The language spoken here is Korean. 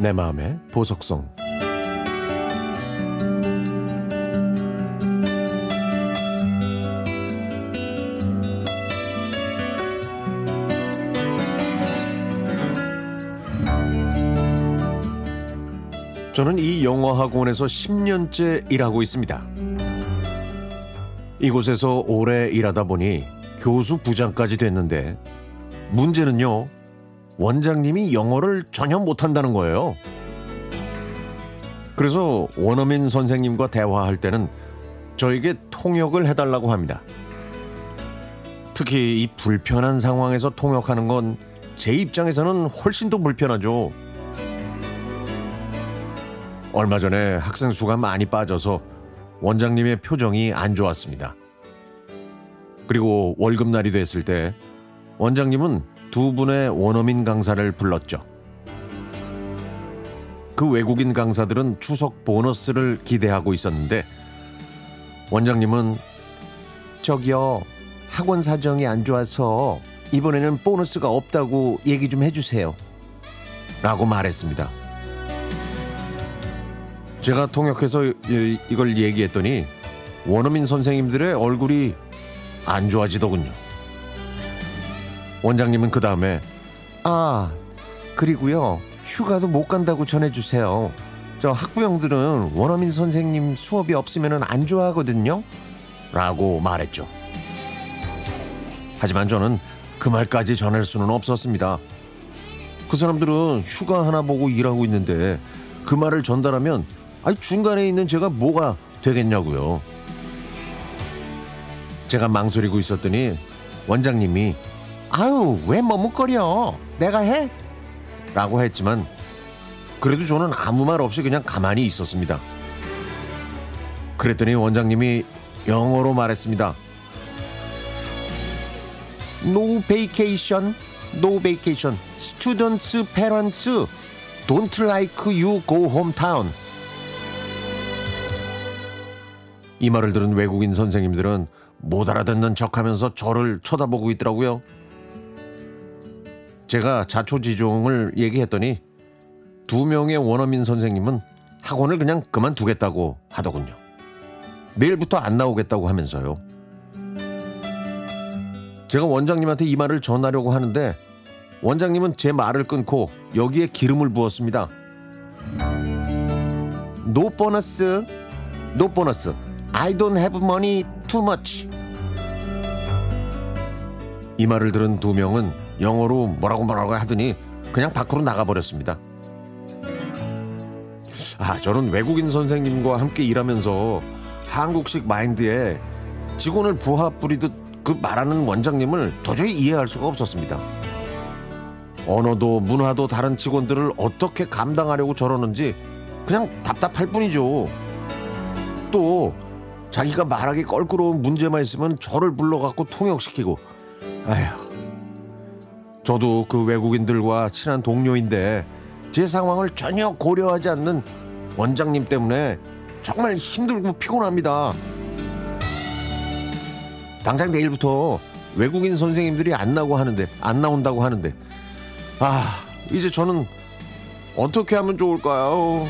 내 마음의 보석성 저는 이 영어 학원에서 10년째 일하고 있습니다. 이곳에서 오래 일하다 보니 교수 부장까지 됐는데 문제는요. 원장님이 영어를 전혀 못한다는 거예요. 그래서 원어민 선생님과 대화할 때는 저에게 통역을 해달라고 합니다. 특히 이 불편한 상황에서 통역하는 건 제 입장에서는 훨씬 더 불편하죠. 얼마 전에 학생 수가 많이 빠져서 원장님의 표정이 안 좋았습니다. 그리고 월급날이 됐을 때 원장님은 두 분의 원어민 강사를 불렀죠. 그 외국인 강사들은 추석 보너스를 기대하고 있었는데 원장님은 저기요 학원 사정이 안 좋아서 이번에는 보너스가 없다고 얘기 좀 해주세요. 라고 말했습니다. 제가 통역해서 이걸 얘기했더니 원어민 선생님들의 얼굴이 안 좋아지더군요. 원장님은 그 다음에 아 그리고요 휴가도 못 간다고 전해주세요. 저 학부형들은 원어민 선생님 수업이 없으면 안 좋아하거든요. 라고 말했죠. 하지만 저는 그 말까지 전할 수는 없었습니다. 그 사람들은 휴가 하나 보고 일하고 있는데 그 말을 전달하면 아니 중간에 있는 제가 뭐가 되겠냐고요. 제가 망설이고 있었더니 원장님이 아유 왜 머뭇거려 내가 해? 라고 했지만 그래도 저는 아무 말 없이 그냥 가만히 있었습니다. 그랬더니 원장님이 영어로 말했습니다. No vacation, no vacation. Students, parents don't like you go hometown. 이 말을 들은 외국인 선생님들은 못 알아듣는 척하면서 저를 쳐다보고 있더라고요. 제가 자초지종을 얘기했더니 두 명의 원어민 선생님은 학원을 그냥 그만두겠다고 하더군요. 내일부터 안 나오겠다고 하면서요. 제가 원장님한테 이 말을 전하려고 하는데 원장님은 제 말을 끊고 여기에 기름을 부었습니다. no bonus, no bonus. I don't have money too much. 이 말을 들은 두 명은 영어로 뭐라고 뭐라고 하더니 그냥 밖으로 나가버렸습니다. 아, 저는 외국인 선생님과 함께 일하면서 한국식 마인드에 직원을 부하 뿌리듯 그 말하는 원장님을 도저히 이해할 수가 없었습니다. 언어도 문화도 다른 직원들을 어떻게 감당하려고 저러는지 그냥 답답할 뿐이죠. 또 자기가 말하기 껄끄러운 문제만 있으면 저를 불러갖고 통역시키고 아휴 저도 그 외국인들과 친한 동료인데 제 상황을 전혀 고려하지 않는 원장님 때문에 정말 힘들고 피곤합니다. 당장 내일부터 외국인 선생님들이 안 나고 하는데 안 나온다고 하는데 아 이제 저는 어떻게 하면 좋을까요?